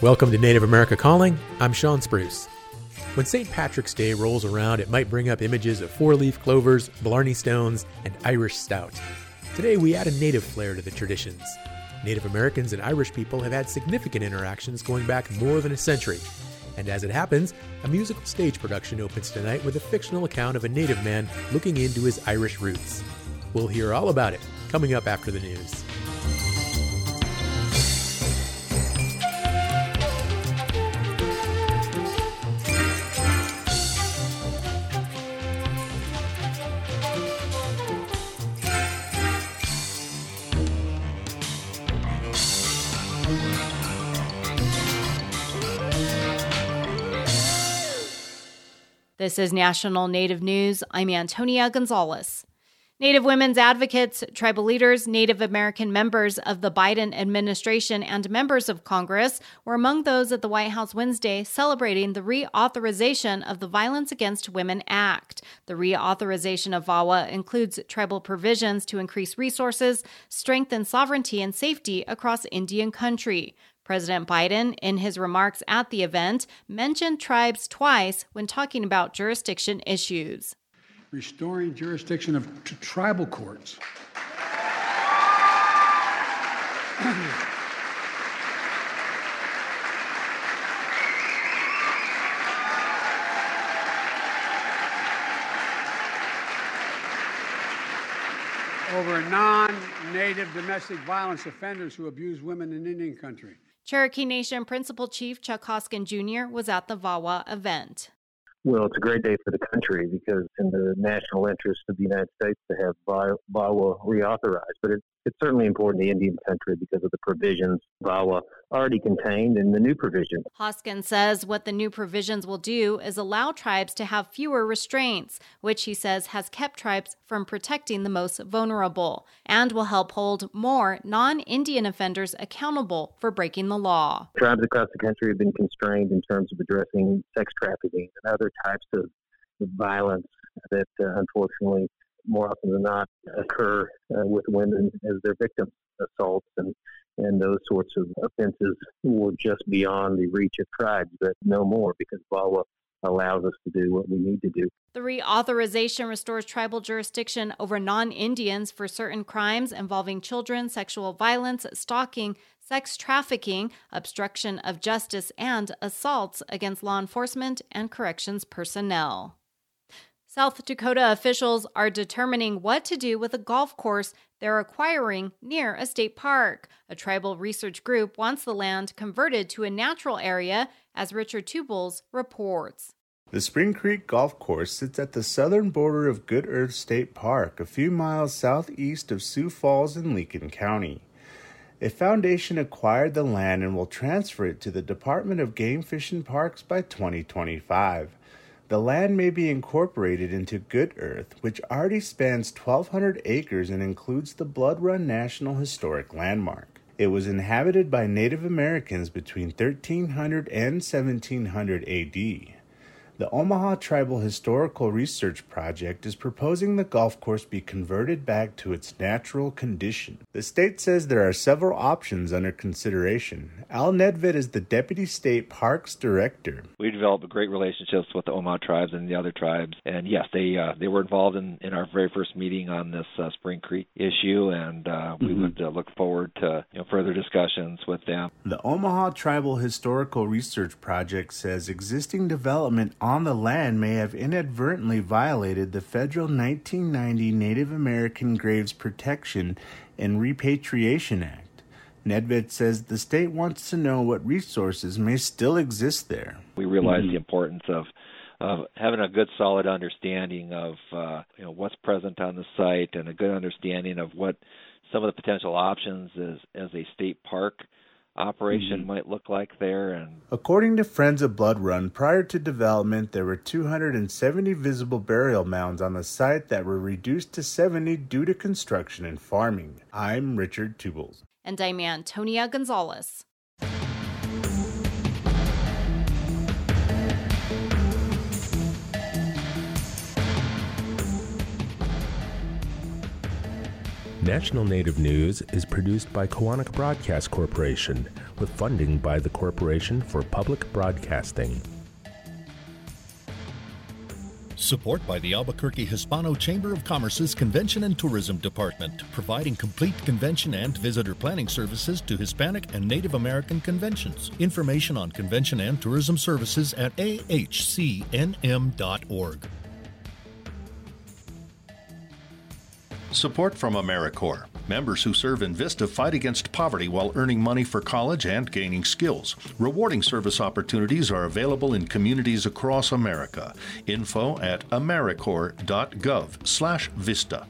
Welcome to Native America Calling. I'm Shawn Spruce. When St. Patrick's Day rolls around, it might bring up images of four leaf clovers, Blarney stones, and Irish stout. Today, we add a native flair to the traditions. Native Americans and Irish people have had significant interactions going back more than a century. And as it happens, a musical stage production opens tonight with a fictional account of a native man looking into his Irish roots. We'll hear all about it coming up after the news. This is National Native News. I'm Antonia Gonzalez. Native women's advocates, tribal leaders, Native American members of the Biden administration, and members of Congress were among those at the White House Wednesday celebrating the reauthorization of the Violence Against Women Act. The reauthorization of VAWA includes tribal provisions to increase resources, strengthen sovereignty and safety across Indian country. President Biden, in his remarks at the event, mentioned tribes twice when talking about jurisdiction issues. Restoring jurisdiction of t- tribal courts. over non native domestic violence offenders who abuse women in Indian country. Cherokee Nation Principal Chief Chuck Hoskin Jr. was at the VAWA event. Well, it's a great day for the country because in the national interest of the United States to have VAWA reauthorized. But it, it's certainly important to Indian country because of the provisions VAWA already contained in the new provisions. Hoskin says what the new provisions will do is allow tribes to have fewer restraints, which he says has kept tribes from protecting the most vulnerable, and will help hold more non Indian offenders accountable for breaking the law. Tribes across the country have been constrained in terms of addressing sex trafficking and other types of violence that uh, unfortunately more often than not occur uh, with women as their victims assaults and and those sorts of offenses were just beyond the reach of tribes, but no more because VAWA allows us to do what we need to do. The reauthorization restores tribal jurisdiction over non Indians for certain crimes involving children, sexual violence, stalking, sex trafficking, obstruction of justice, and assaults against law enforcement and corrections personnel. South Dakota officials are determining what to do with a golf course they're acquiring near a state park. A tribal research group wants the land converted to a natural area, as Richard Tubles reports. The Spring Creek Golf Course sits at the southern border of Good Earth State Park, a few miles southeast of Sioux Falls in Lincoln County. A foundation acquired the land and will transfer it to the Department of Game Fish and Parks by 2025. The land may be incorporated into Good Earth, which already spans 1,200 acres and includes the Blood Run National Historic Landmark. It was inhabited by Native Americans between 1300 and 1700 AD. The Omaha Tribal Historical Research Project is proposing the golf course be converted back to its natural condition. The state says there are several options under consideration. Al Nedved is the Deputy State Parks Director. We developed great relationships with the Omaha tribes and the other tribes, and yes, they uh, they were involved in, in our very first meeting on this uh, Spring Creek issue, and uh, we mm-hmm. would uh, look forward to you know, further discussions with them. The Omaha Tribal Historical Research Project says existing development on the land may have inadvertently violated the federal 1990 Native American Graves Protection and Repatriation Act. Nedved says the state wants to know what resources may still exist there. We realize mm-hmm. the importance of of having a good solid understanding of uh, you know what's present on the site and a good understanding of what some of the potential options as as a state park operation mm-hmm. might look like there and according to friends of blood run prior to development there were 270 visible burial mounds on the site that were reduced to 70 due to construction and farming. I'm richard tubles and i'm antonia gonzalez National Native News is produced by Koahnic Broadcast Corporation with funding by the Corporation for Public Broadcasting. Support by the Albuquerque Hispano Chamber of Commerce's Convention and Tourism Department, providing complete convention and visitor planning services to Hispanic and Native American conventions. Information on convention and tourism services at ahcnm.org. Support from AmeriCorps. Members who serve in Vista fight against poverty while earning money for college and gaining skills. Rewarding service opportunities are available in communities across America. Info at AmeriCorps.gov slash VISTA.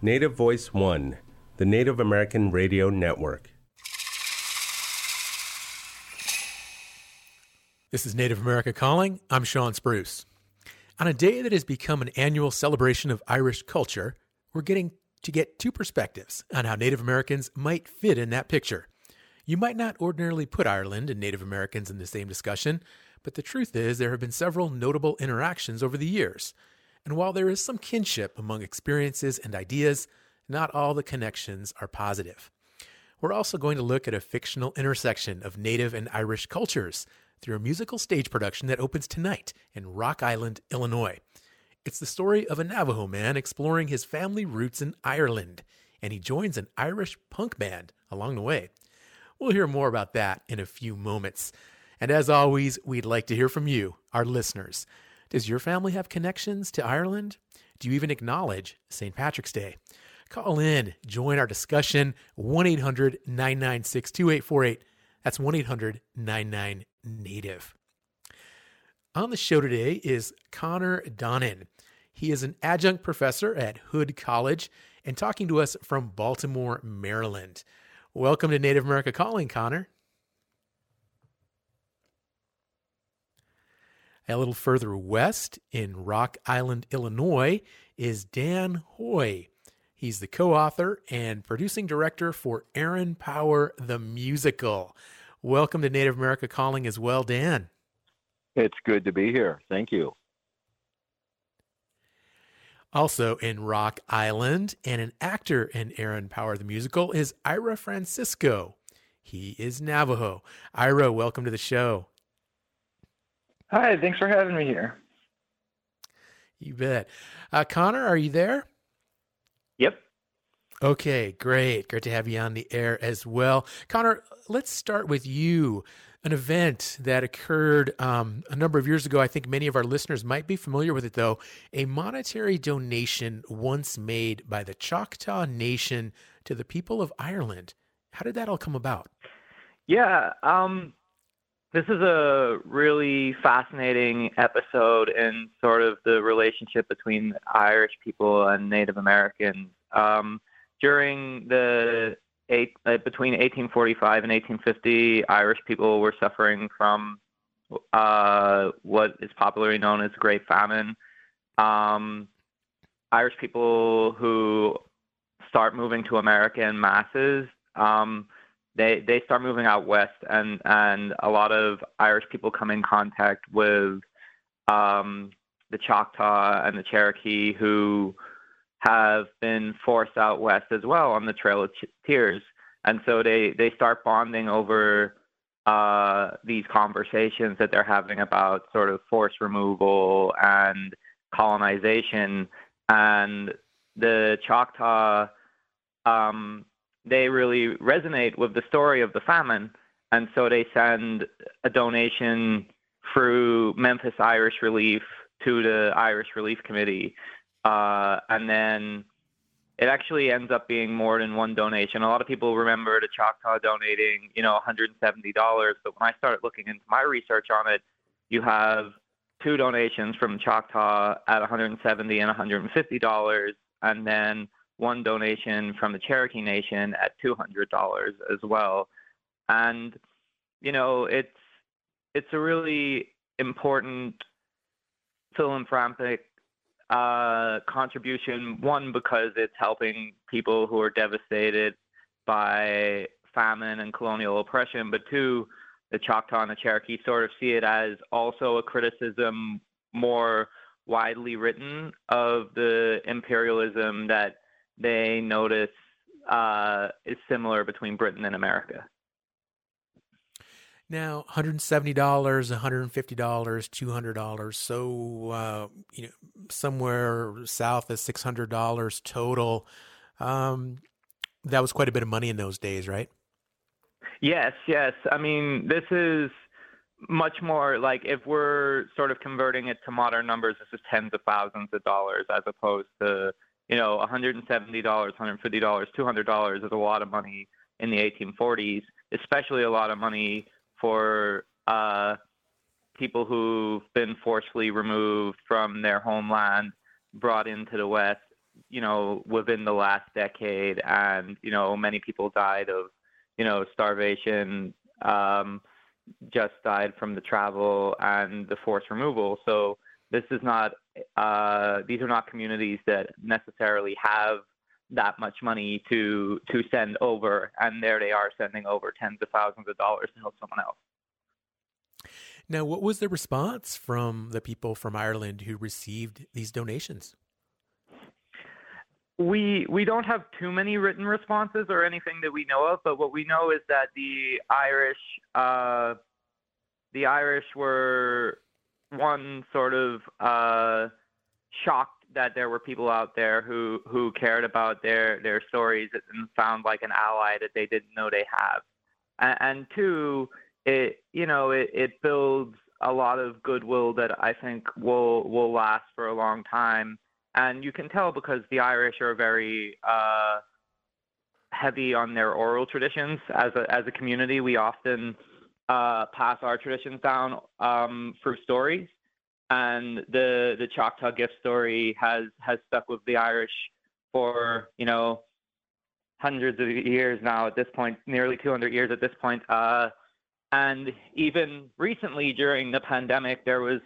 Native Voice One, the Native American Radio Network. This is Native America Calling. I'm Shawn Spruce. On a day that has become an annual celebration of Irish culture, we're getting to get two perspectives on how Native Americans might fit in that picture. You might not ordinarily put Ireland and Native Americans in the same discussion, but the truth is there have been several notable interactions over the years. And while there is some kinship among experiences and ideas, not all the connections are positive. We're also going to look at a fictional intersection of Native and Irish cultures through a musical stage production that opens tonight in Rock Island, Illinois. It's the story of a Navajo man exploring his family roots in Ireland, and he joins an Irish punk band along the way. We'll hear more about that in a few moments. And as always, we'd like to hear from you, our listeners. Does your family have connections to Ireland? Do you even acknowledge St. Patrick's Day? Call in, join our discussion, 1 800 996 2848. That's 1 800 99 Native. On the show today is Connor Donnan. He is an adjunct professor at Hood College and talking to us from Baltimore, Maryland. Welcome to Native America Calling, Connor. A little further west in Rock Island, Illinois, is Dan Hoy. He's the co author and producing director for Aaron Power the Musical. Welcome to Native America Calling as well, Dan. It's good to be here. Thank you. Also in Rock Island, and an actor in Aaron Power the Musical is Ira Francisco. He is Navajo. Ira, welcome to the show. Hi, thanks for having me here. You bet. Uh, Connor, are you there? Okay, great. Great to have you on the air as well. Connor, let's start with you. An event that occurred um, a number of years ago. I think many of our listeners might be familiar with it, though. A monetary donation once made by the Choctaw Nation to the people of Ireland. How did that all come about? Yeah, um, this is a really fascinating episode in sort of the relationship between Irish people and Native Americans. Um, during the eight, uh, between 1845 and 1850, Irish people were suffering from uh, what is popularly known as the Great Famine. Um, Irish people who start moving to America in masses, um, they they start moving out west, and and a lot of Irish people come in contact with um, the Choctaw and the Cherokee who have been forced out west as well on the Trail of Tears, and so they they start bonding over uh, these conversations that they're having about sort of forced removal and colonization, and the Choctaw. Um, they really resonate with the story of the famine, and so they send a donation through Memphis Irish Relief to the Irish Relief Committee uh, and then it actually ends up being more than one donation. A lot of people remember the Choctaw donating, you know, $170, but when I started looking into my research on it, you have two donations from Choctaw at 170 and 150 dollars, and then one donation from the Cherokee Nation at $200 as well. And you know, it's it's a really important philanthropic uh, contribution. One, because it's helping people who are devastated by famine and colonial oppression, but two, the Choctaw and the Cherokee sort of see it as also a criticism more widely written of the imperialism that they notice uh, is similar between Britain and America. Now, $170, $150, $200. So, uh, you know, somewhere south of $600 total. Um, that was quite a bit of money in those days, right? Yes, yes. I mean, this is much more like if we're sort of converting it to modern numbers, this is tens of thousands of dollars as opposed to, you know, $170, $150, $200 is a lot of money in the 1840s, especially a lot of money for uh, people who've been forcefully removed from their homeland, brought into the West, you know, within the last decade, and you know, many people died of, you know, starvation. Um, just died from the travel and the forced removal. So this is not; uh, these are not communities that necessarily have that much money to to send over, and there they are sending over tens of thousands of dollars to help someone else. Now, what was the response from the people from Ireland who received these donations? We we don't have too many written responses or anything that we know of, but what we know is that the Irish uh, the Irish were one sort of uh, shocked that there were people out there who who cared about their their stories and found like an ally that they didn't know they have, and, and two, it you know it, it builds a lot of goodwill that I think will will last for a long time, and you can tell because the Irish are very uh, heavy on their oral traditions. As a as a community. We often uh, pass our traditions down um, through stories and the the Choctaw gift story has has stuck with the Irish for you know hundreds of years now. At this point, nearly 200 years at this point. Uh, and even recently, during the pandemic, there was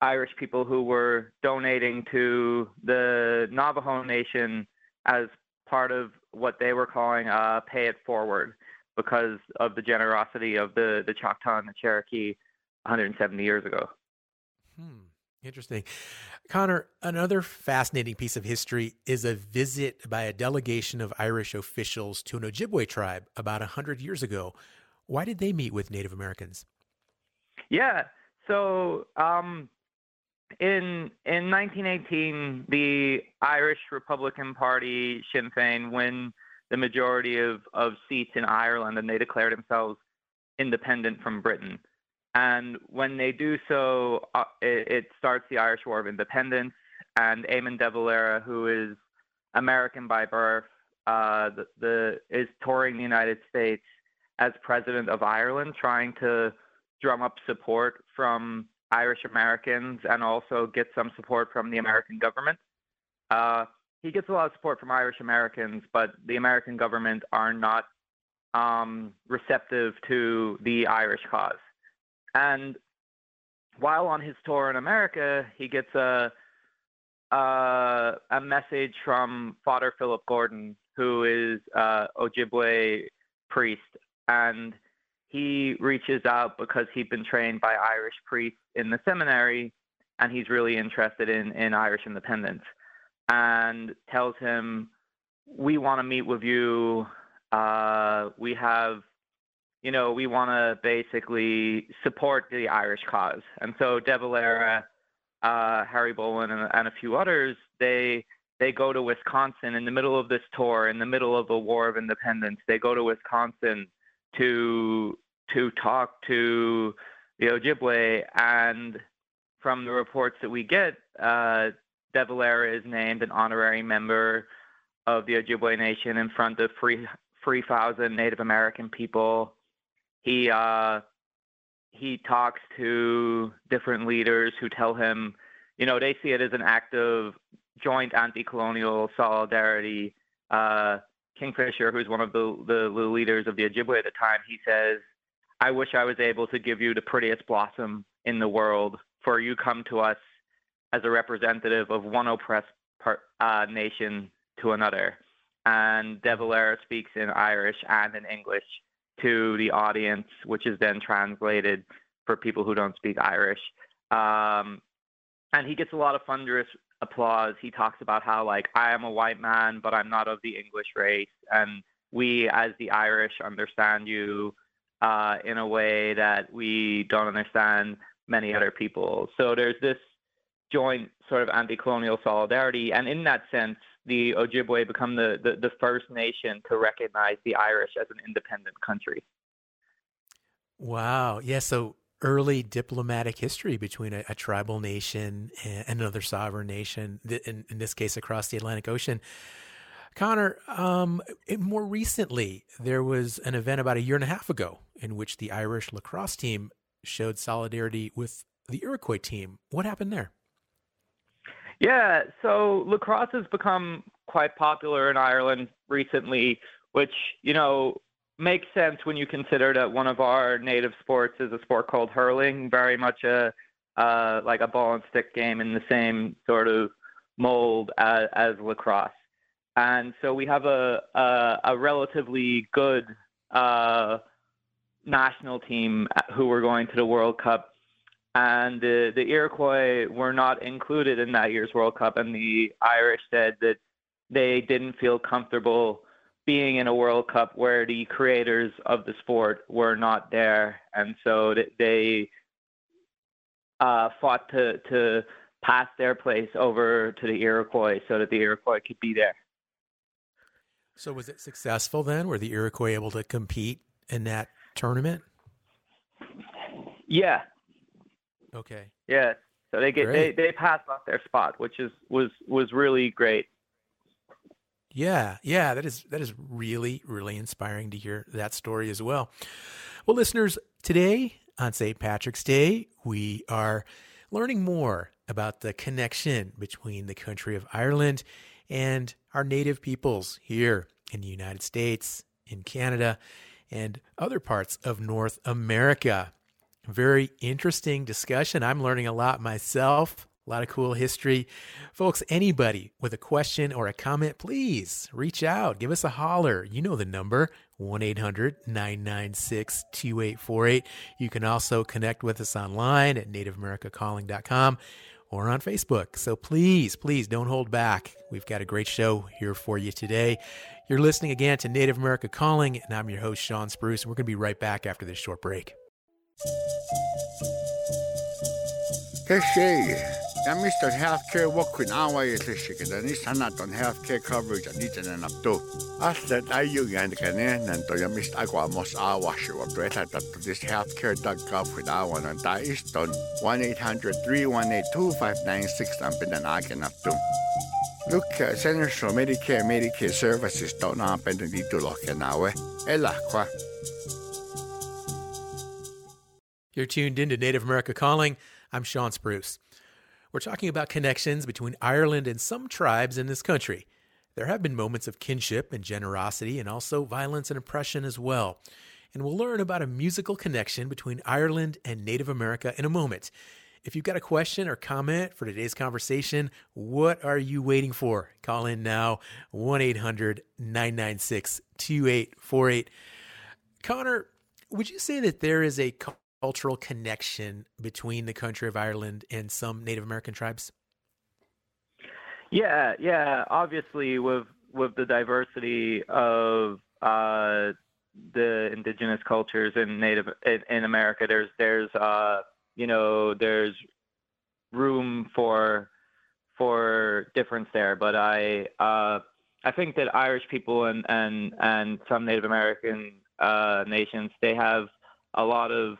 Irish people who were donating to the Navajo Nation as part of what they were calling uh, "Pay It Forward" because of the generosity of the the Choctaw and the Cherokee 170 years ago. Hmm. Interesting. Connor, another fascinating piece of history is a visit by a delegation of Irish officials to an Ojibwe tribe about 100 years ago. Why did they meet with Native Americans? Yeah. So, um, in in 1918, the Irish Republican Party, Sinn Féin, win the majority of, of seats in Ireland, and they declare themselves independent from Britain. And when they do so, uh, it, it, starts the Irish War of Independence. And Eamon de Valera, who is American by birth, uh, the, the, is touring the United States as president of Ireland, trying to drum up support from Irish Americans and also get some support from the American government. Uh, he gets a lot of support from Irish Americans, but the American government are not um, receptive to the Irish cause. And while on his tour in America, he gets a a, a message from Father Philip Gordon, who is uh, Ojibwe priest, and he reaches out because he'd been trained by Irish priests in the seminary, and he's really interested in in Irish independence, and tells him, "We want to meet with you. Uh, we have you know, we want to basically support the Irish cause. And so De Valera, uh, Harry Boland, and, and, a few others, they they go to Wisconsin in the middle of this tour, in the middle of a war of independence. They go to Wisconsin to to talk to the Ojibwe, and from the reports that we get, uh, De Valera is named an honorary member of the Ojibwe Nation in front of three three thousand Native American people he uh, he talks to different leaders who tell him, you know, they see it as an act of joint anti-colonial solidarity. Uh, Kingfisher, who's one of the, the, the leaders of the Ojibwe at the time, he says, "I wish I was able to give you the prettiest blossom in the world, for you come to us as a representative of one oppressed part, uh, nation to another." And De Valera speaks in Irish and in English to the audience, which is then translated for people who don't speak Irish. Um, and he gets a lot of thunderous applause. He talks about how like I am a white man, but I'm not of the English race, and we as the Irish understand you uh, in a way that we don't understand many other people. So there's this joint sort of anti-colonial solidarity, and in that sense, the Ojibwe become the, the, the first nation to recognize the Irish as an independent country. Wow. Yeah. So early diplomatic history between a, a tribal nation and another sovereign nation, in, in, this case across the Atlantic Ocean. Connor, um, more recently, there was an event about a year and a half ago in which the Irish lacrosse team showed solidarity with the Iroquois team. What happened there? Yeah, so lacrosse has become quite popular in Ireland recently, which, you know, makes sense when you consider that one of our native sports is a sport called hurling, very much a uh, like a ball and stick game in the same sort of mold as, as lacrosse. And so we have a a, a relatively good uh, national team who are going to the World Cup and the, the Iroquois were not included in that year's World Cup, and the Irish said that they didn't feel comfortable being in a World Cup where the creators of the sport were not there, and so they uh, fought to to pass their place over to the Iroquois so that the Iroquois could be there. So was it successful then? Were the Iroquois able to compete in that tournament? Yeah, Okay. Yeah. So they get great. they they passed off their spot, which is was was really great. Yeah, yeah, that is that is really really inspiring to hear that story as well. Well, listeners, today on St. Patrick's Day, we are learning more about the connection between the country of Ireland and our native peoples here in the United States, in Canada, and other parts of North America. Very interesting discussion. I'm learning a lot myself. A lot of cool history. Folks, anybody with a question or a comment, please reach out. Give us a holler. You know the number 1 800 996 2848. You can also connect with us online at nativeamericacalling.com or on Facebook. So please, please don't hold back. We've got a great show here for you today. You're listening again to Native America Calling, and I'm your host, Shawn Spruce. We're going to be right back after this short break. Teshe, ja mistä healthcare wakun awa ya teshe kada ni sanaton healthcare coverage ani tenen apto. Asta tayo yan kane nanto ya mista agwa mos awa shiwa breta tato this healthcare.gov with awa nan ta iston 1-800-318-2596 ang pinanakin apto. Look, uh, Centers for Medicare Medicare Services don't happen to dito lo kanawe. Ela kwa. You're tuned into Native America Calling. I'm Shawn Spruce. We're talking about connections between Ireland and some tribes in this country. There have been moments of kinship and generosity, and also violence and oppression as well. And we'll learn about a musical connection between Ireland and Native America in a moment. If you've got a question or comment for today's conversation, what are you waiting for? Call in now 1 800 996 2848. Connor, would you say that there is a cultural connection between the country of Ireland and some Native American tribes? Yeah, yeah. Obviously, with with the diversity of uh, the indigenous cultures in Native in, in America, there's there's uh, you know there's room for for difference there. But I uh, I think that Irish people and and and some Native American uh, nations they have a lot of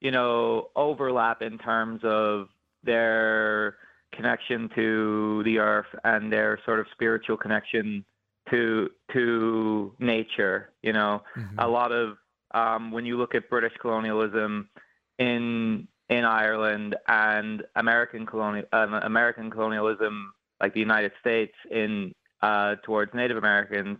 you know, overlap in terms of their connection to the earth and their sort of spiritual connection to to nature. You know, mm-hmm. a lot of um, when you look at British colonialism in in Ireland and American colonial uh, American colonialism, like the United States, in uh, towards Native Americans,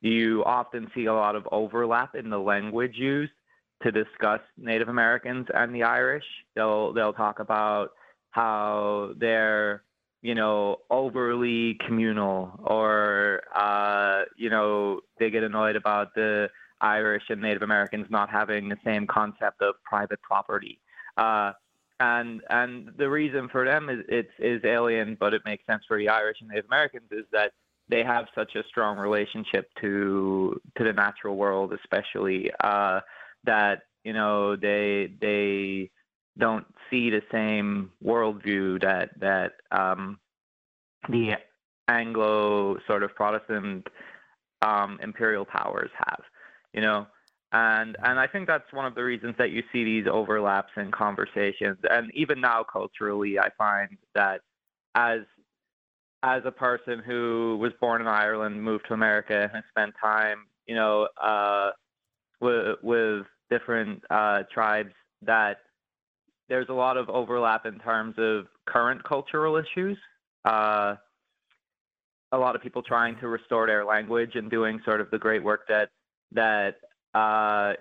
you often see a lot of overlap in the language used to discuss Native Americans and the Irish. They'll they'll talk about how they're you know overly communal, or uh, you know they get annoyed about the Irish and Native Americans not having the same concept of private property. Uh, and and the reason for them is it's is alien, but it makes sense for the Irish and Native Americans is that they have such a strong relationship to to the natural world, especially uh, that you know they they don't see the same worldview that that um, the Anglo sort of Protestant um, imperial powers have, you know, and and I think that's one of the reasons that you see these overlaps in conversations, and even now culturally, I find that as as a person who was born in Ireland, moved to America, and spent time, you know, uh, with with different uh, tribes, that there's a lot of overlap in terms of current cultural issues. Uh, a lot of people trying to restore their language and doing sort of the great work that that uh,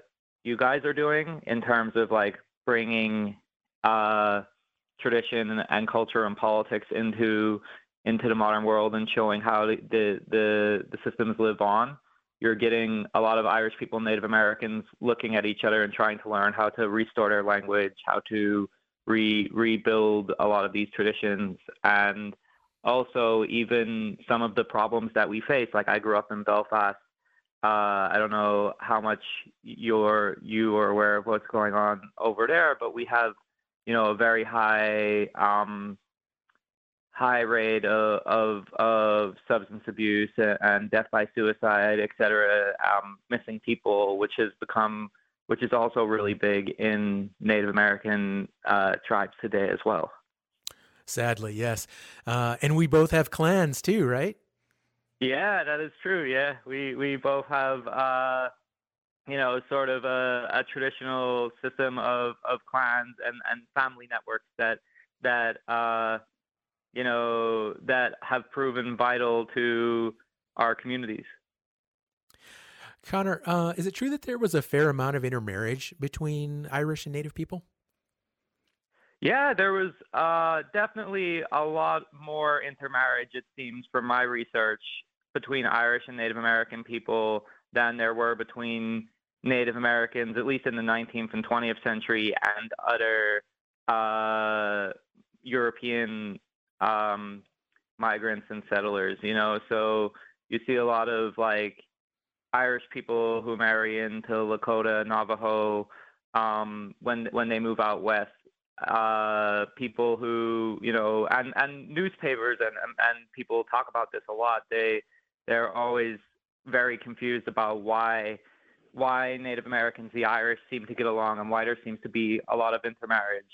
you guys are doing in terms of like bringing uh, tradition and culture and politics into into the modern world and showing how the the the systems live on. You're getting a lot of Irish people, Native Americans, looking at each other and trying to learn how to restore their language, how to re rebuild a lot of these traditions, and also even some of the problems that we face. Like I grew up in Belfast. Uh, I don't know how much you're you are aware of what's going on over there, but we have, you know, a very high um, high rate of, of, of substance abuse and death by suicide, et cetera, um, missing people, which has become which is also really big in Native American uh, tribes today as well. Sadly, yes. Uh, and we both have clans too, right? Yeah, that is true. Yeah, we we both have uh, you know sort of a, a traditional system of, of clans and, and family networks that that uh, you know that have proven vital to our communities. Connor, uh, is it true that there was a fair amount of intermarriage between Irish and Native people? Yeah, there was uh, definitely a lot more intermarriage, it seems, from my research, between Irish and Native American people than there were between Native Americans, at least in the 19th and 20th century, and other uh, European um, migrants and settlers. You know, so you see a lot of like Irish people who marry into Lakota, Navajo um, when when they move out west uh, people who you know, and and newspapers and, and people talk about this a lot. They they're always very confused about why why Native Americans, the Irish, seem to get along, and why there seems to be a lot of intermarriage.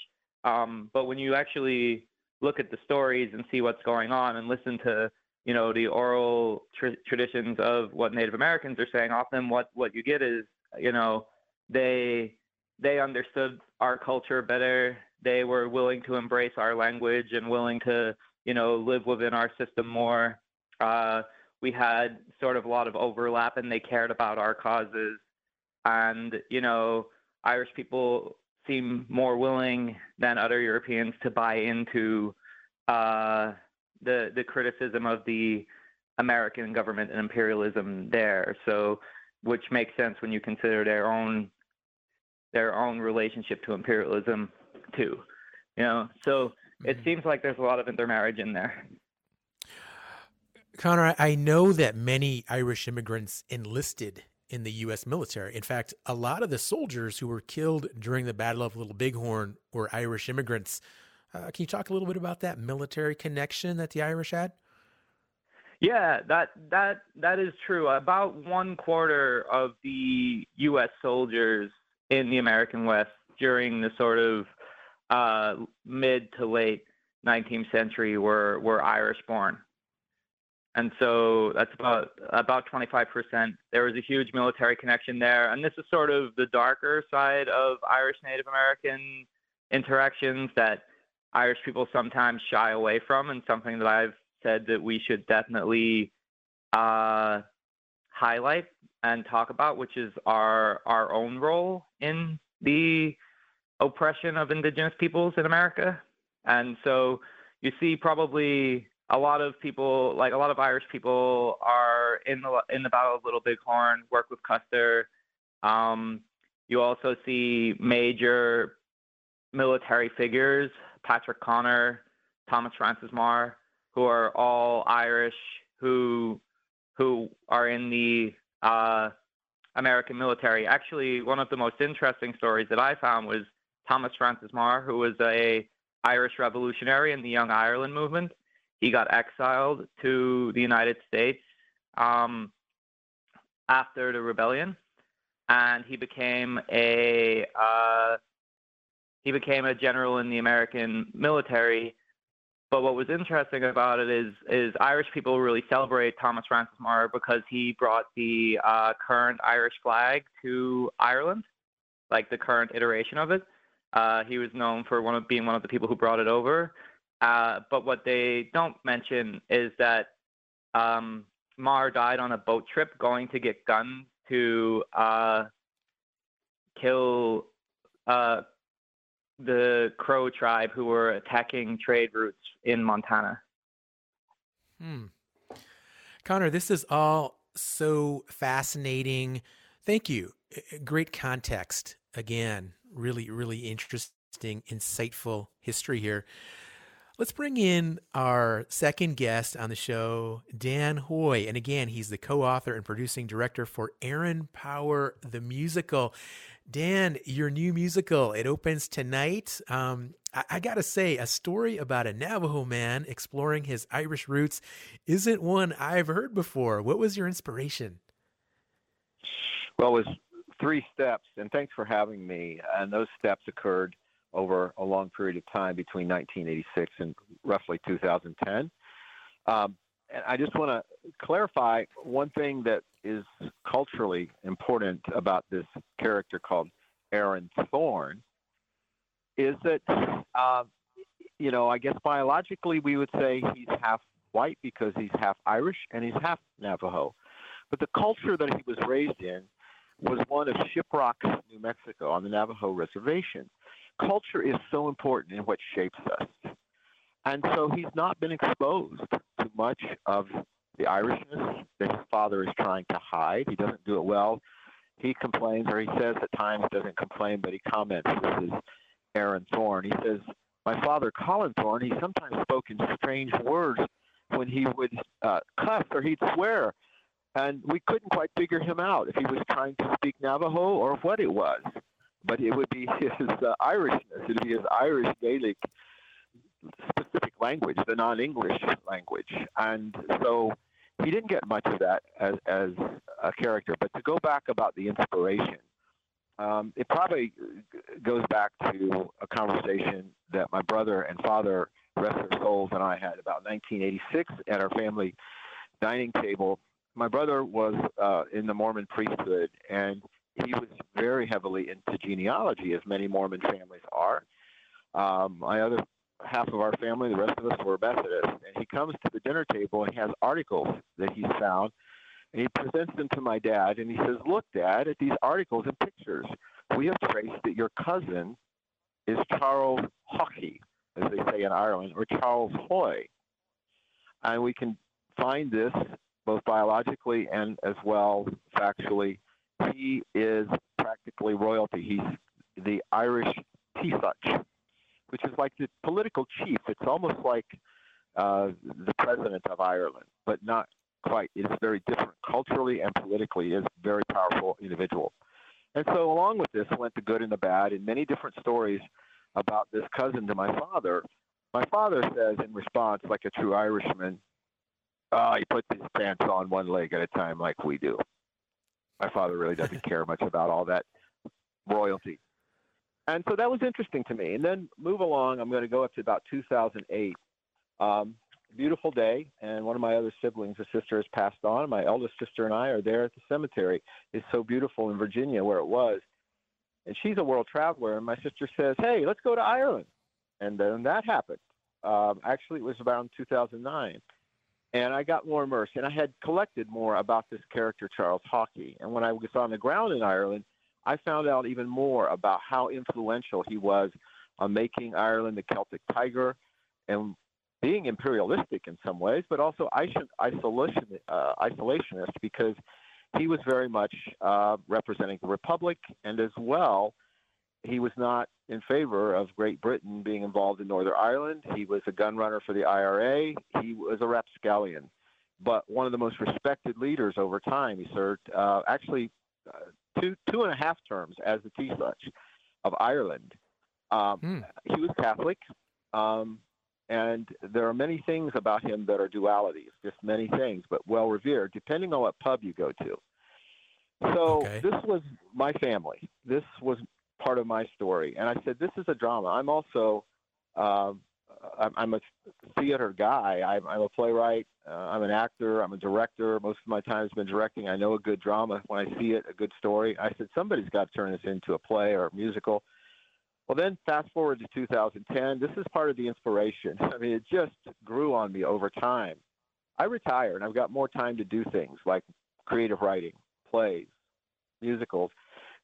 Um, but when you actually look at the stories and see what's going on, and listen to you know the oral tr- traditions of what Native Americans are saying, often what what you get is you know they they understood our culture better they were willing to embrace our language and willing to, you know, live within our system more. Uh, we had sort of a lot of overlap and they cared about our causes. And, you know, Irish people seem more willing than other Europeans to buy into uh, the the criticism of the American government and imperialism there. So, which makes sense when you consider their own their own relationship to imperialism too. You know, so it mm-hmm. seems like there's a lot of intermarriage in there. Connor, I know that many Irish immigrants enlisted in the U.S. military. In fact, a lot of the soldiers who were killed during the Battle of Little Bighorn were Irish immigrants. Uh, can you talk a little bit about that military connection that the Irish had? Yeah, that that that is true. About one quarter of the U.S. soldiers in the American West during the sort of uh, mid to late 19th century were were Irish born. And so that's about about 25%. There was a huge military connection there, and this is sort of the darker side of Irish Native American interactions that Irish people sometimes shy away from, and something that I've said that we should definitely uh, highlight and talk about, which is our our own role in the oppression of indigenous peoples in America. And so you see probably a lot of people, like a lot of Irish people, are in the in the Battle of Little Bighorn, work with Custer. Um, you also see major military figures, Patrick Connor, Thomas Francis Meagher, who are all Irish, who who are in the uh, American military. Actually, one of the most interesting stories that I found was Thomas Francis Meagher, who was a Irish revolutionary in the Young Ireland movement. He got exiled to the United States um, after the rebellion, and he became a uh, he became a general in the American military. But what was interesting about it is is Irish people really celebrate Thomas Francis Meagher because he brought the uh, current Irish flag to Ireland, like the current iteration of it. Uh, he was known for one of being one of the people who brought it over. Uh, but what they don't mention is that um, Meagher died on a boat trip going to get guns to uh, kill uh, the Crow tribe who were attacking trade routes in Montana. Hmm. Connor, this is all so fascinating. Thank you. Great context. Again, really, really interesting, insightful history here. Let's bring in our second guest on the show, Dan Hoy. And again, he's the co author and producing director for Aaron Power, the musical. Dan, your new musical, it opens tonight. Um, I, I got to say, a story about a Navajo man exploring his Irish roots isn't one I've heard before. What was your inspiration? Well, it was three steps, and thanks for having me. And those steps occurred over a long period of time between 1986 and roughly 2010. Um, and I just want to clarify one thing that is culturally important about this character called Aaron Thorne is that, uh, you know, I guess biologically we would say he's half white because he's half Irish and he's half Navajo. But the culture that he was raised in was one of Shiprock, New Mexico, on the Navajo reservation. Culture is so important in what shapes us. And so he's not been exposed to much of the Irishness that his father is trying to hide. He doesn't do it well. He complains, or he says at times doesn't complain, but he comments. This is Aaron Thorne. He says, My father, Colin Thorne, he sometimes spoke in strange words when he would uh, cuss or he'd swear. And we couldn't quite figure him out if he was trying to speak Navajo or what it was. But it would be his uh, Irishness, it would be his Irish Gaelic specific language, the non-English language, and so he didn't get much of that as, as a character. But to go back about the inspiration, um, it probably goes back to a conversation that my brother and father, rest their souls, and I had about 1986 at our family dining table. My brother was uh, in the Mormon priesthood, and he was very heavily into genealogy, as many Mormon families are. Um, my other half of our family, the rest of us were Methodists. And he comes to the dinner table and has articles that he's found. And he presents them to my dad and he says, Look, Dad, at these articles and pictures. We have traced that your cousin is Charles Haughey, as they say in Ireland, or Charles Hoy. And we can find this both biologically and as well factually. He is practically royalty. He's the Irish Taoiseach which is like the political chief. It's almost like uh, the president of Ireland, but not quite. It is very different culturally and politically. Is very powerful individual. And so, along with this, went the good and the bad, and many different stories about this cousin to my father. My father says in response, like a true Irishman, oh, he puts his pants on one leg at a time, like we do. My father really doesn't care much about all that royalty. And so that was interesting to me. And then move along, I'm going to go up to about 2008. Um, beautiful day, and one of my other siblings, a sister, has passed on. My eldest sister and I are there at the cemetery. It's so beautiful in Virginia where it was. And she's a world traveler, and my sister says, Hey, let's go to Ireland. And then that happened. Um, actually, it was around 2009. And I got more immersed, and I had collected more about this character, Charles Haughey. And when I was on the ground in Ireland, I found out even more about how influential he was on making Ireland the Celtic tiger and being imperialistic in some ways, but also isolation, uh, isolationist because he was very much uh, representing the Republic and as well he was not in favor of Great Britain being involved in Northern Ireland. He was a gun runner for the IRA. He was a rapscallion, but one of the most respected leaders over time. He served uh, actually uh, two two and a half terms as the Taoiseach of Ireland. Um, hmm. He was Catholic, um, and there are many things about him that are dualities, just many things, but well revered, depending on what pub you go to. So okay. this was my family. This was part of my story. And I said, this is a drama. I'm also, um, I'm a theater guy. I'm, I'm a playwright. Uh, I'm an actor. I'm a director. Most of my time has been directing. I know a good drama when I see it, a good story. I said, somebody's got to turn this into a play or a musical. Well, then fast forward to 2010. This is part of the inspiration. I mean, it just grew on me over time. I retired and I've got more time to do things like creative writing, plays, musicals.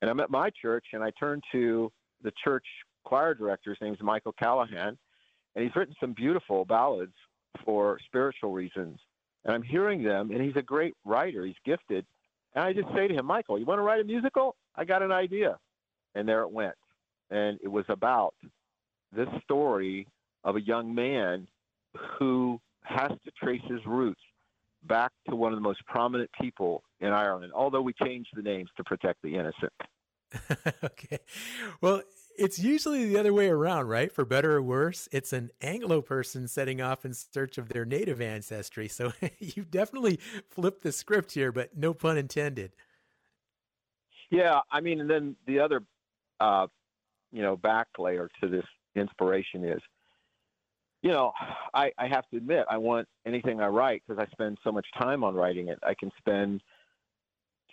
And I'm at my church, and I turn to the church choir director. His name's Michael Callahan, and he's written some beautiful ballads for spiritual reasons. And I'm hearing them, and he's a great writer. He's gifted. And I just say to him, Michael, you want to write a musical? I got an idea. And there it went. And it was about this story of a young man who has to trace his roots back to one of the most prominent people in Ireland, although we changed the names to protect the innocent. okay. Well, it's usually the other way around, right? For better or worse, it's an Anglo person setting off in search of their native ancestry. So you've definitely flipped the script here, but no pun intended. Yeah, I mean, and then the other, uh, you know, back layer to this inspiration is you know, I, I have to admit, I want anything I write because I spend so much time on writing it. I can spend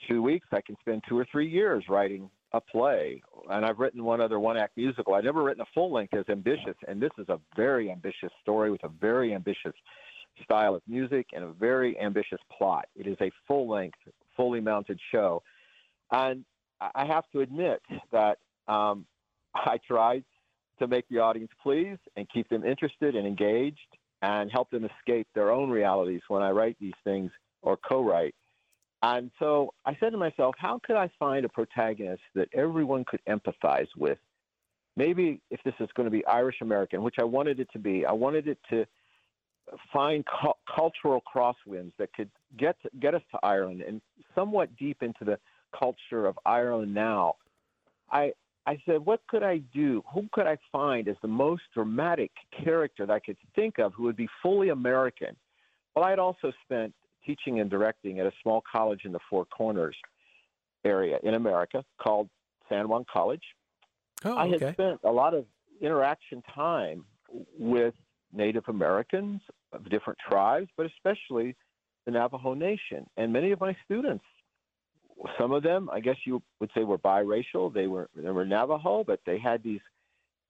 two weeks, I can spend two or three years writing a play. And I've written one other one act musical. I've never written a full length as ambitious. And this is a very ambitious story with a very ambitious style of music and a very ambitious plot. It is a full length, fully mounted show. And I have to admit that um, I tried to make the audience pleased and keep them interested and engaged and help them escape their own realities when I write these things or co write. And so I said to myself, how could I find a protagonist that everyone could empathize with? Maybe if this is going to be Irish American, which I wanted it to be, I wanted it to find cu- cultural crosswinds that could get to, get us to Ireland and somewhat deep into the culture of Ireland now. I I said, what could I do? Who could I find as the most dramatic character that I could think of who would be fully American? Well, I had also spent teaching and directing at a small college in the Four Corners area in America called San Juan College. Oh, I had spent a lot of interaction time with Native Americans of different tribes, but especially the Navajo Nation. And many of my students some of them, I guess you would say, were biracial. They were they were Navajo, but they had these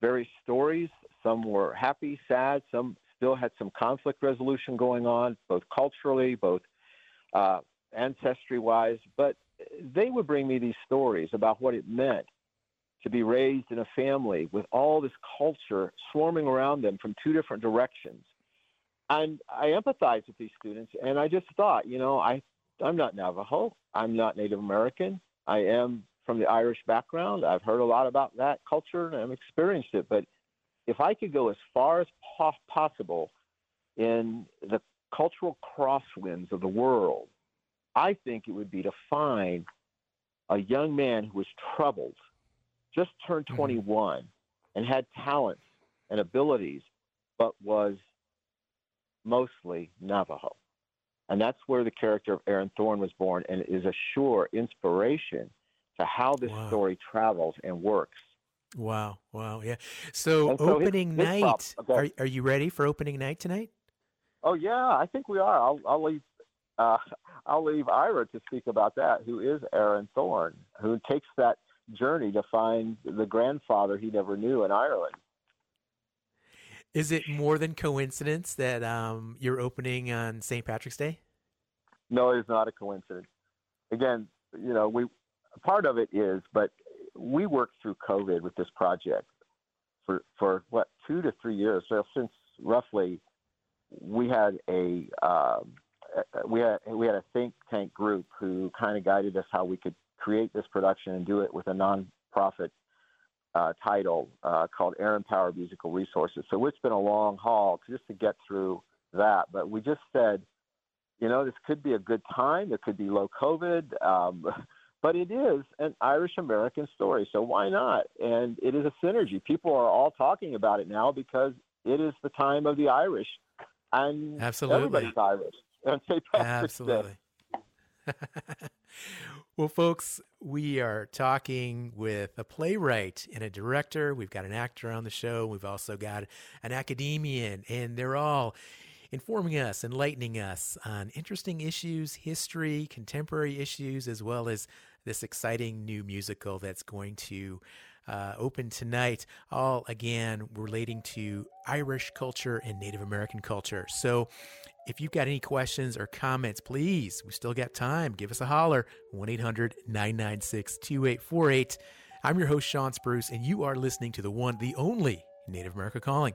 various stories. Some were happy, sad. Some still had some conflict resolution going on, both culturally, both uh, ancestry-wise. But they would bring me these stories about what it meant to be raised in a family with all this culture swarming around them from two different directions. And I empathized with these students, and I just thought, you know, I I'm not Navajo. I'm not Native American. I am from the Irish background. I've heard a lot about that culture and I've experienced it. But if I could go as far as po- possible in the cultural crosswinds of the world, I think it would be to find a young man who was troubled, just turned mm-hmm. 21, mm-hmm. and had talents and abilities, but was mostly Navajo. And that's where the character of Aaron Thorne was born and is a sure inspiration to how this wow. story travels and works. Wow, wow, yeah. So, so opening his, his night, okay. are, are you ready for opening night tonight? Oh yeah, I think we are. I'll, I'll leave uh, I'll leave Ira to speak about that. Who is Aaron Thorne? Who takes that journey to find the grandfather he never knew in Ireland? Is it more than coincidence that um, you're opening on St. Patrick's Day? No, it is not a coincidence. Again, you know, we part of it is, but we worked through COVID with this project for for what two to three years. So since roughly we had a um, we had we had a think tank group who kind of guided us how we could create this production and do it with a nonprofit uh, title uh, called Aaron Power Musical Resources. So it's been a long haul just to get through that. But we just said, you know, this could be a good time. It could be low COVID. Um, but it is an Irish American story. So why not? And it is a synergy. People are all talking about it now because it is the time of the Irish. And Absolutely. everybody's Irish. And St. Patrick's Absolutely. well, folks, we are talking with a playwright and a director. We've got an actor on the show. We've also got an academician, and they're all informing us, enlightening us on interesting issues, history, contemporary issues, as well as this exciting new musical that's going to uh, open tonight, all again relating to Irish culture and Native American culture. So, if you've got any questions or comments, please, we still got time. Give us a holler 1 800 996 2848. I'm your host, Shawn Spruce, and you are listening to the one, the only Native America Calling.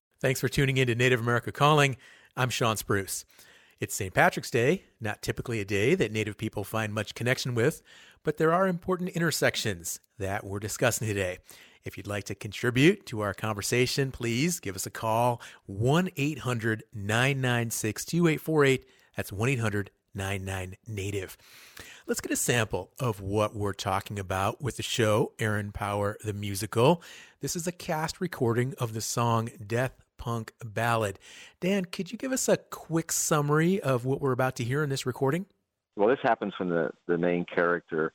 Thanks for tuning in to Native America Calling. I'm Shawn Spruce. It's St. Patrick's Day, not typically a day that Native people find much connection with, but there are important intersections that we're discussing today. If you'd like to contribute to our conversation, please give us a call 1 800 996 2848. That's 1 800 99 Native. Let's get a sample of what we're talking about with the show, Aaron Power the Musical. This is a cast recording of the song Death punk ballad. Dan, could you give us a quick summary of what we're about to hear in this recording? Well, this happens when the, the main character,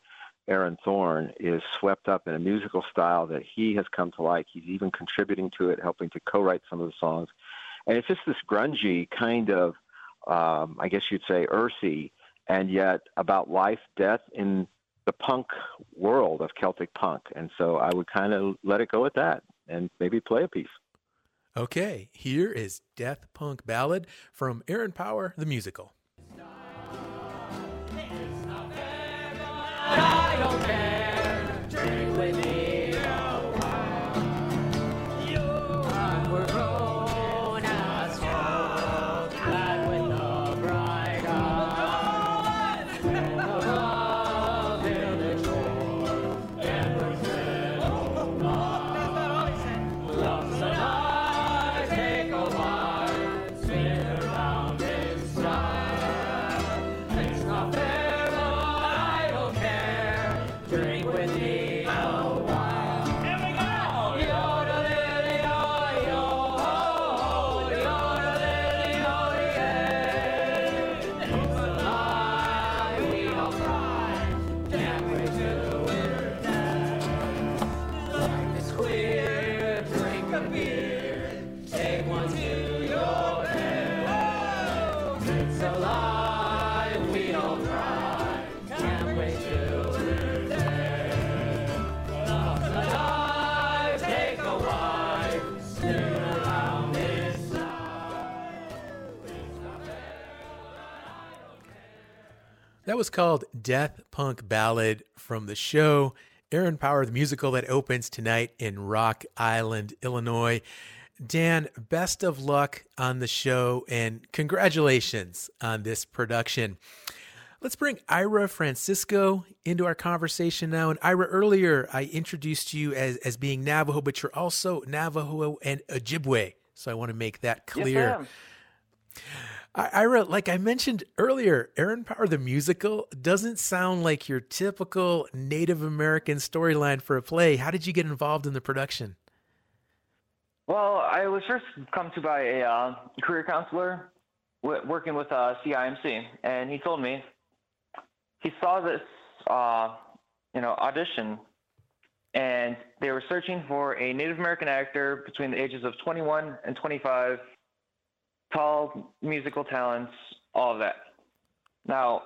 Aaron Thorne, is swept up in a musical style that he has come to like. He's even contributing to it, helping to co write some of the songs. And it's just this grungy kind of, um, I guess you'd say, earthy, and yet about life, death in the punk world of Celtic punk. And so I would kind of let it go at that and maybe play a piece. Okay, here is Death Punk Ballad from Aaron Power, the musical. That was called Death Punk Ballad from the show Aaron Power, the musical that opens tonight in Rock Island, Illinois. Dan, best of luck on the show and congratulations on this production. Let's bring Ira Francisco into our conversation now. And Ira, earlier I introduced you as, as being Navajo, but you're also Navajo and Ojibwe. So I want to make that clear. Yes, Ira, like I mentioned earlier, Aaron Power the musical doesn't sound like your typical Native American storyline for a play. How did you get involved in the production? Well, I was first come to by a uh, career counselor w- working with uh, CIMC, and he told me he saw this, uh, you know, audition, and they were searching for a Native American actor between the ages of 21 and 25 tall musical talents, all of that. Now,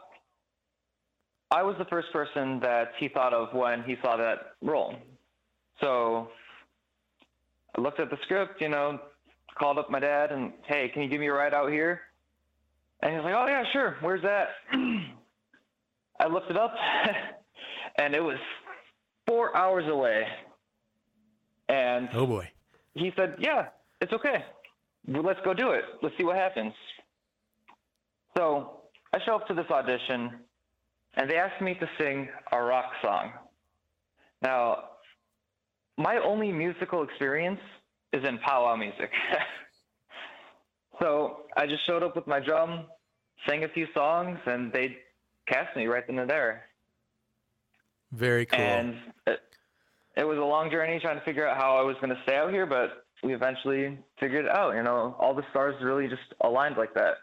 I was the first person that he thought of when he saw that role. So I looked at the script, you know, called up my dad and, hey, can you give me a ride out here? And he's like, oh, yeah, sure. Where's that? I looked it up and it was four hours away. And oh boy. He said, yeah, it's okay. Well, let's go do it. Let's see what happens. So I show up to this audition and they asked me to sing a rock song. Now, my only musical experience is in powwow music. so I just showed up with my drum, sang a few songs, and they cast me right then and there. Very cool. And it, it was a long journey trying to figure out how I was going to stay out here, but we eventually figured out. You know, all the stars really just aligned like that.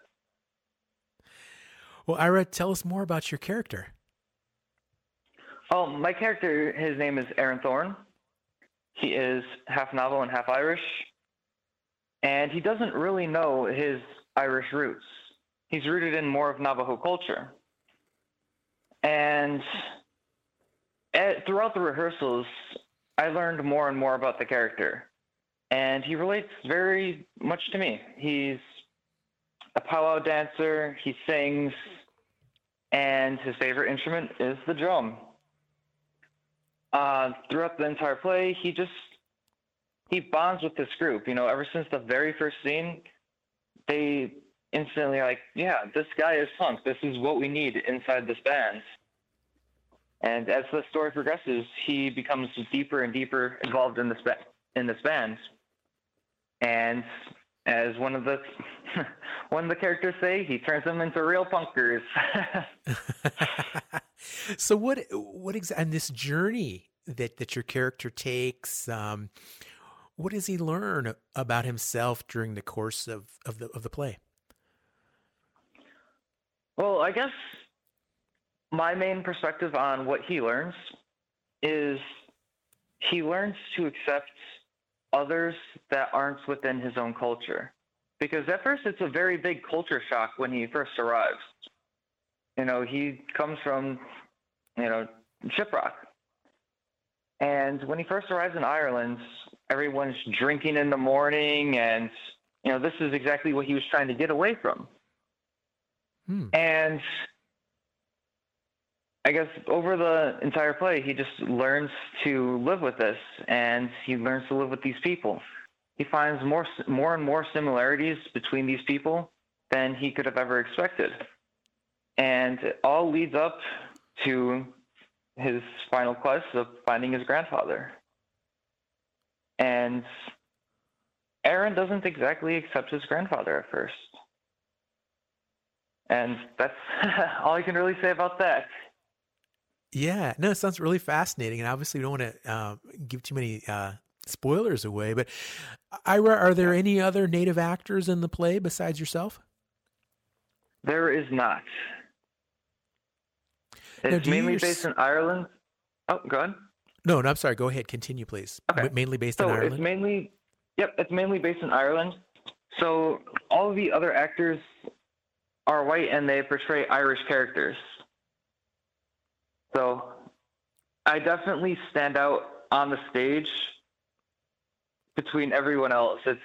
Well, Ira, tell us more about your character. Oh, my character, his name is Aaron Thorne. He is half Navajo and half Irish, and he doesn't really know his Irish roots. He's rooted in more of Navajo culture. And at, throughout the rehearsals, I learned more and more about the character. And he relates very much to me. He's a powwow dancer, he sings, and his favorite instrument is the drum. Uh, throughout the entire play, he just he bonds with this group. You know, ever since the very first scene, they instantly like, yeah, this guy is punk. This is what we need inside this band. And as the story progresses, he becomes deeper and deeper involved in this ba- in this band. And as one of the one of the characters say, he turns them into real punkers. so what what exactly and this journey that that your character takes um, what does he learn about himself during the course of, of the of the play? Well, I guess my main perspective on what he learns is he learns to accept others that aren't within his own culture. Because at first it's a very big culture shock when he first arrives. You know, he comes from, you know, Shiprock. And when he first arrives in Ireland, everyone's drinking in the morning and you know, this is exactly what he was trying to get away from. Hmm. And I guess over the entire play, he just learns to live with this, and he learns to live with these people. He finds more, more and more similarities between these people than he could have ever expected, and it all leads up to his final quest of finding his grandfather. And Aaron doesn't exactly accept his grandfather at first. And that's all I can really say about that. Yeah, no, it sounds really fascinating, and obviously we don't want to uh, give too many uh, spoilers away. But Ira, are there any other native actors in the play besides yourself? There is not. It's mainly use... based in Ireland. Oh, go ahead. No, no, I'm sorry. Go ahead. Continue, please. Okay. Mainly based so in Ireland. It's mainly, yep, it's mainly based in Ireland. So all of the other actors are white and they portray Irish characters. So I definitely stand out on the stage between everyone else. It's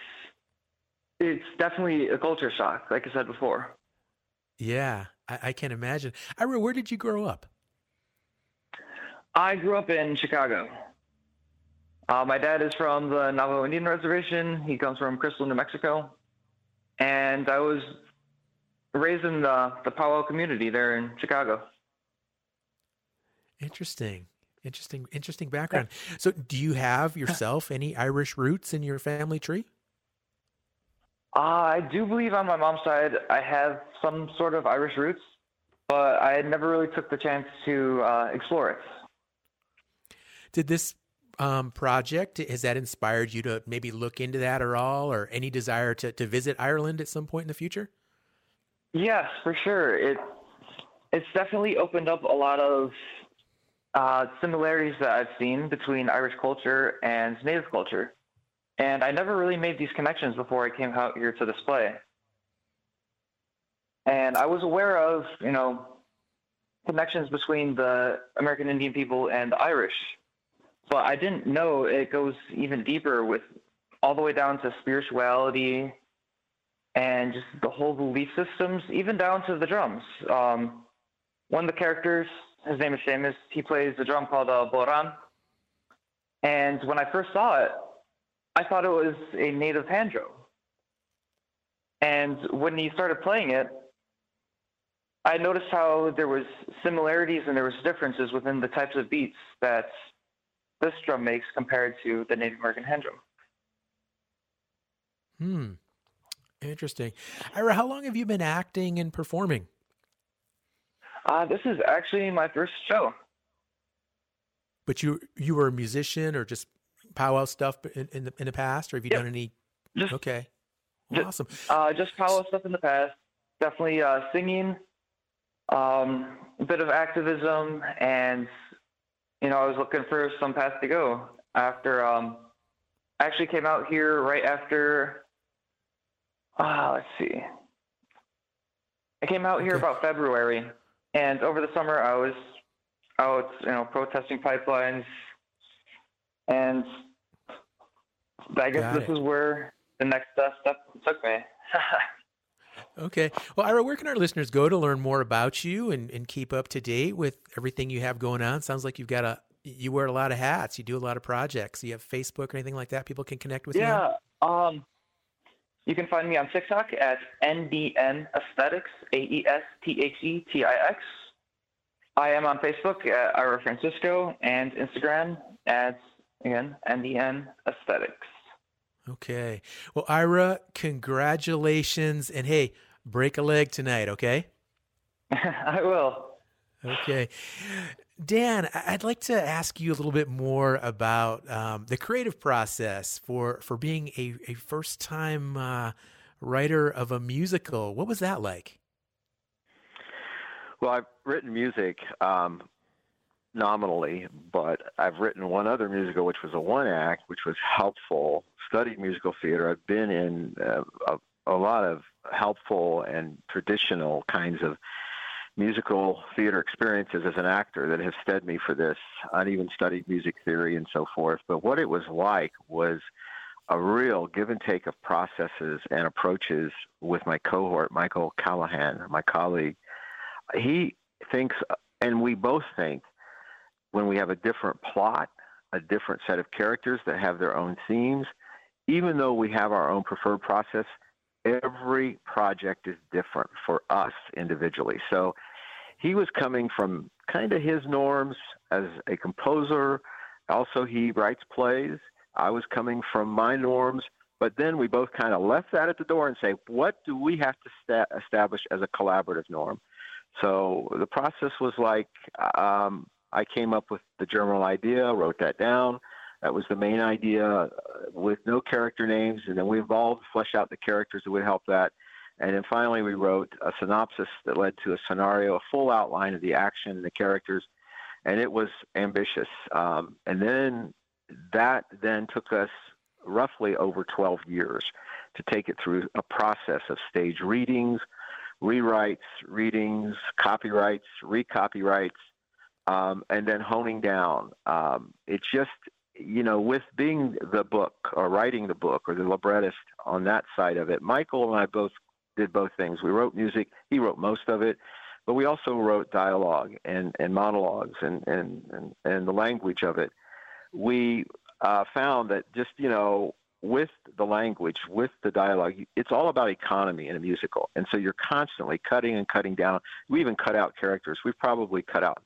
it's definitely a culture shock, like I said before. Yeah, I, I can imagine. Ira, where did you grow up? I grew up in Chicago. Uh, my dad is from the Navajo Indian Reservation. He comes from Crystal, New Mexico. And I was raised in the, the powwow community there in Chicago. Interesting. Interesting, interesting background. Yeah. So, do you have yourself any Irish roots in your family tree? Uh, I do believe on my mom's side I have some sort of Irish roots, but I never really took the chance to uh, explore it. Did this um, project has that inspired you to maybe look into that at all, or any desire to to visit Ireland at some point in the future? Yes, for sure. It it's definitely opened up a lot of uh, similarities that I've seen between Irish culture and Native culture. And I never really made these connections before I came out here to this play. and I was aware of you know connections between the American Indian people and the Irish, but I didn't know it goes even deeper with all the way down to spirituality and just the whole belief systems, even down to the drums. Um, one of the characters, his name is Seamus, he plays a drum called uh, bodhrán. And when I first saw it, I thought it was a native banjo. And when he started playing it, I noticed how there was similarities and there was differences within the types of beats that this drum makes compared to the Native American hand drum. Hmm. Interesting. Ira, how long have you been acting and performing? Uh, this is actually my first show. But you you were a musician or just powwow stuff in, in the in the past, or have you yep. done any? Just, okay, just, awesome. Uh, just powwow stuff in the past. Definitely uh, singing, um, a bit of activism, and you know I was looking for some path to go. After um, I actually came out here right after. Uh, let's see. I came out here about February, and over the summer I was out, you know, protesting pipelines, and I guess Got this it. is where the next uh, step took me. Okay. Well, Ira, where can our listeners go to learn more about you and, and keep up to date with everything you have going on? Sounds like you've got a you wear a lot of hats. You do a lot of projects. You have Facebook or anything like that. People can connect with you. yeah, um, you can find me on TikTok at NDN Aesthetix, A E S T H E T I X. I am on Facebook at Ira Francisco and Instagram at again NDN Aesthetix. Okay. Well, Ira, congratulations, and hey, break a leg tonight. Okay. I will. Okay. Dan, I'd like to ask you a little bit more about um, the creative process for for being a, a first time uh, writer of a musical. What was that like? Well, I've written music um, nominally, but I've written one other musical, which was a one act, which was helpful. Studied musical theater. I've been in uh, a, a lot of helpful and traditional kinds of musical theater experiences as an actor that have stead me for this. I'd even studied music theory and so forth. But what it was like was a real give and take of processes and approaches with my cohort, Michael Callahan, my colleague. He thinks, and we both think, when we have a different plot, a different set of characters that have their own themes, even though we have our own preferred process, every project is different for us individually. So he was coming from kind of his norms as a composer. Also, he writes plays. I was coming from my norms, but then we both kind of left that at the door and say, what do we have to sta- establish as a collaborative norm? So the process was like um, I came up with the general idea, wrote that down. That was the main idea uh, with no character names, and then we evolved, fleshed out the characters that would help that. And then finally, we wrote a synopsis that led to a scenario, a full outline of the action and the characters, and it was ambitious. Um, and then that then took us roughly over 12 years to take it through a process of stage readings, rewrites, readings, copyrights, recopyrights, um, and then honing down. Um, it just, you know, with being the book or writing the book or the librettist on that side of it, Michael and I both did both things. We wrote music, he wrote most of it, but we also wrote dialogue and, and monologues and, and, and, and the language of it. We uh, found that just, you know, with the language, with the dialogue, it's all about economy in a musical. And so you're constantly cutting and cutting down. We even cut out characters. We've probably cut out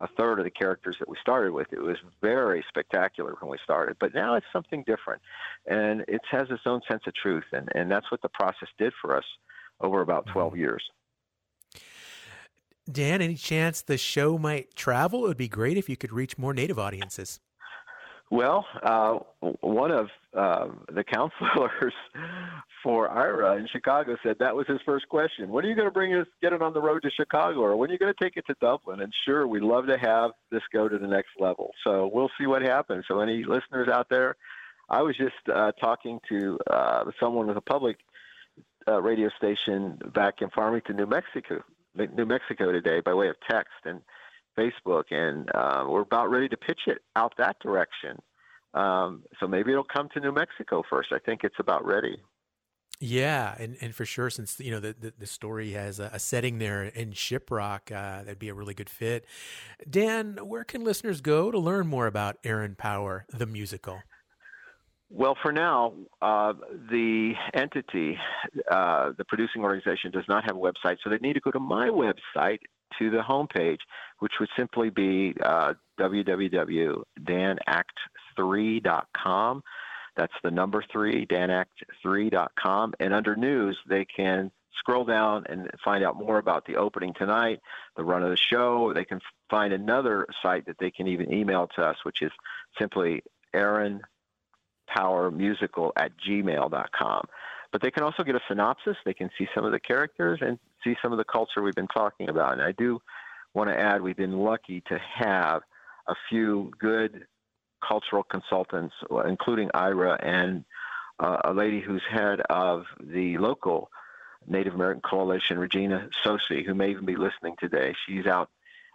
a third of the characters that we started with. It was very spectacular when we started, but now it's something different. And it has its own sense of truth. And, and that's what the process did for us over about 12 years. Dan, any chance the show might travel? It would be great if you could reach more native audiences. Well, uh, one of uh, the counselors for Ira in Chicago said that was his first question. When are you going to bring us, get it on the road to Chicago, or when are you going to take it to Dublin? And sure, we'd love to have this go to the next level. So we'll see what happens. So any listeners out there, I was just uh, talking to uh, someone with a public uh, radio station back in Farmington, New Mexico, New Mexico today by way of text and Facebook, and uh, we're about ready to pitch it out that direction. Um, so maybe it'll come to New Mexico first. I think it's about ready. Yeah, and, and for sure, since you know the, the, the story has a, a, setting there in Shiprock, uh, that'd be a really good fit. Dan, where can listeners go to learn more about Aaron Power, the musical? Well, for now, uh, the entity, uh, the producing organization, does not have a website, so they need to go to my website to the homepage, which would simply be uh, www.danact3.com. That's the number three, danact3.com. And under news, they can scroll down and find out more about the opening tonight, the run of the show. They can find another site that they can even email to us, which is simply Aaron Power Musical at gmail.com. But they can also get a synopsis. They can see some of the characters and see some of the culture we've been talking about. And I do want to add we've been lucky to have a few good cultural consultants, including Ira and uh, a lady who's head of the local Native American Coalition, Regina Sosi, who may even be listening today. She's out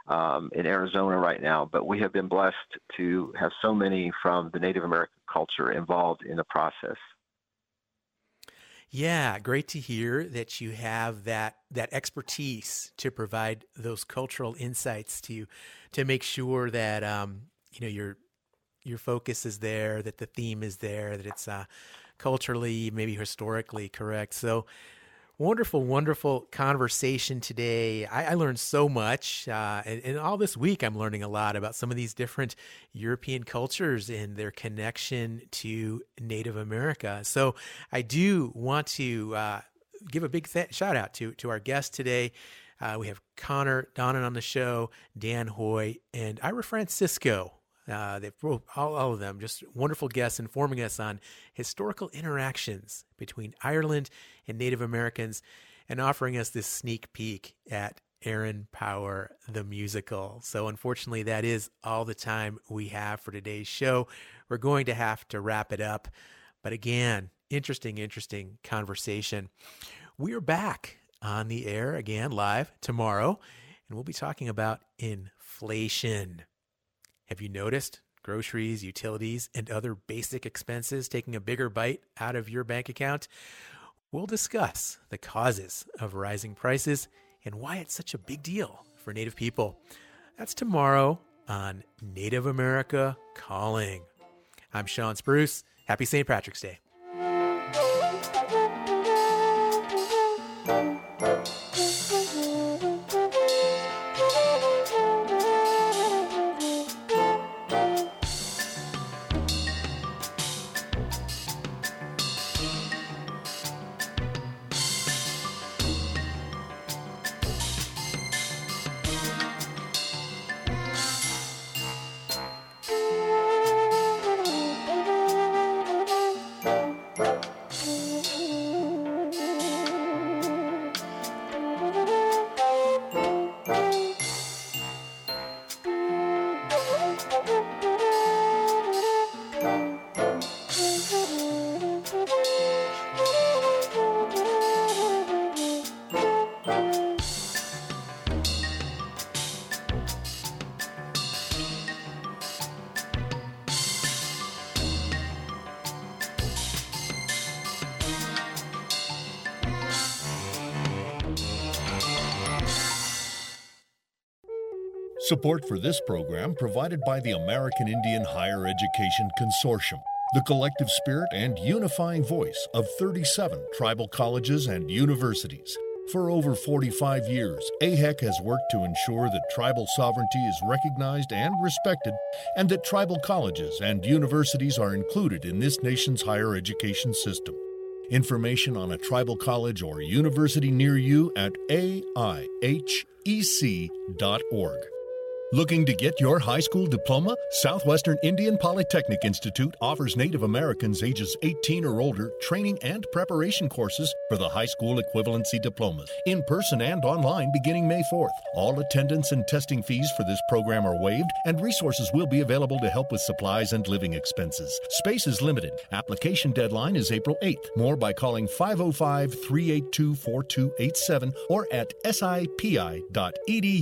um, in Arizona right now, but we have been blessed to have so many from the Native American culture involved in the process. Yeah, great to hear that you have that that expertise to provide those cultural insights to to make sure that um, you know your your focus is there, that the theme is there, that it's uh, culturally, maybe historically correct. So wonderful, wonderful conversation today. I, I learned so much. Uh, and, and, all this week, I'm learning a lot about some of these different European cultures and their connection to Native America. So I do want to uh, give a big th- shout out to, to our guest today. Uh, we have Connor Donnan on the show, Dan Hoy, and Ira Francisco. Uh, they've all, all of them just wonderful guests informing us on historical interactions between Ireland and Native Americans and offering us this sneak peek at Aaron Power, the musical. So, unfortunately, that is all the time we have for today's show. We're going to have to wrap it up. But again, interesting, interesting conversation. We are back on the air again live tomorrow, and we'll be talking about inflation. Have you noticed groceries, utilities, and other basic expenses taking a bigger bite out of your bank account? We'll discuss the causes of rising prices and why it's such a big deal for Native people. That's tomorrow on Native America Calling. I'm Shawn Spruce. Happy St. Patrick's Day. Support for this program provided by the American Indian Higher Education Consortium, the collective spirit and unifying voice of 37 tribal colleges and universities. For over 45 years, AIHEC has worked to ensure that tribal sovereignty is recognized and respected, and that tribal colleges and universities are included in this nation's higher education system. Information on a tribal college or university near you at aihec.org. Looking to get your high school diploma? Southwestern Indian Polytechnic Institute offers Native Americans ages 18 or older training and preparation courses for the high school equivalency diplomas, in person and online beginning May 4th. All attendance and testing fees for this program are waived, and resources will be available to help with supplies and living expenses. Space is limited. Application deadline is April 8th. More by calling 505 382 4287 or at sipi.edu.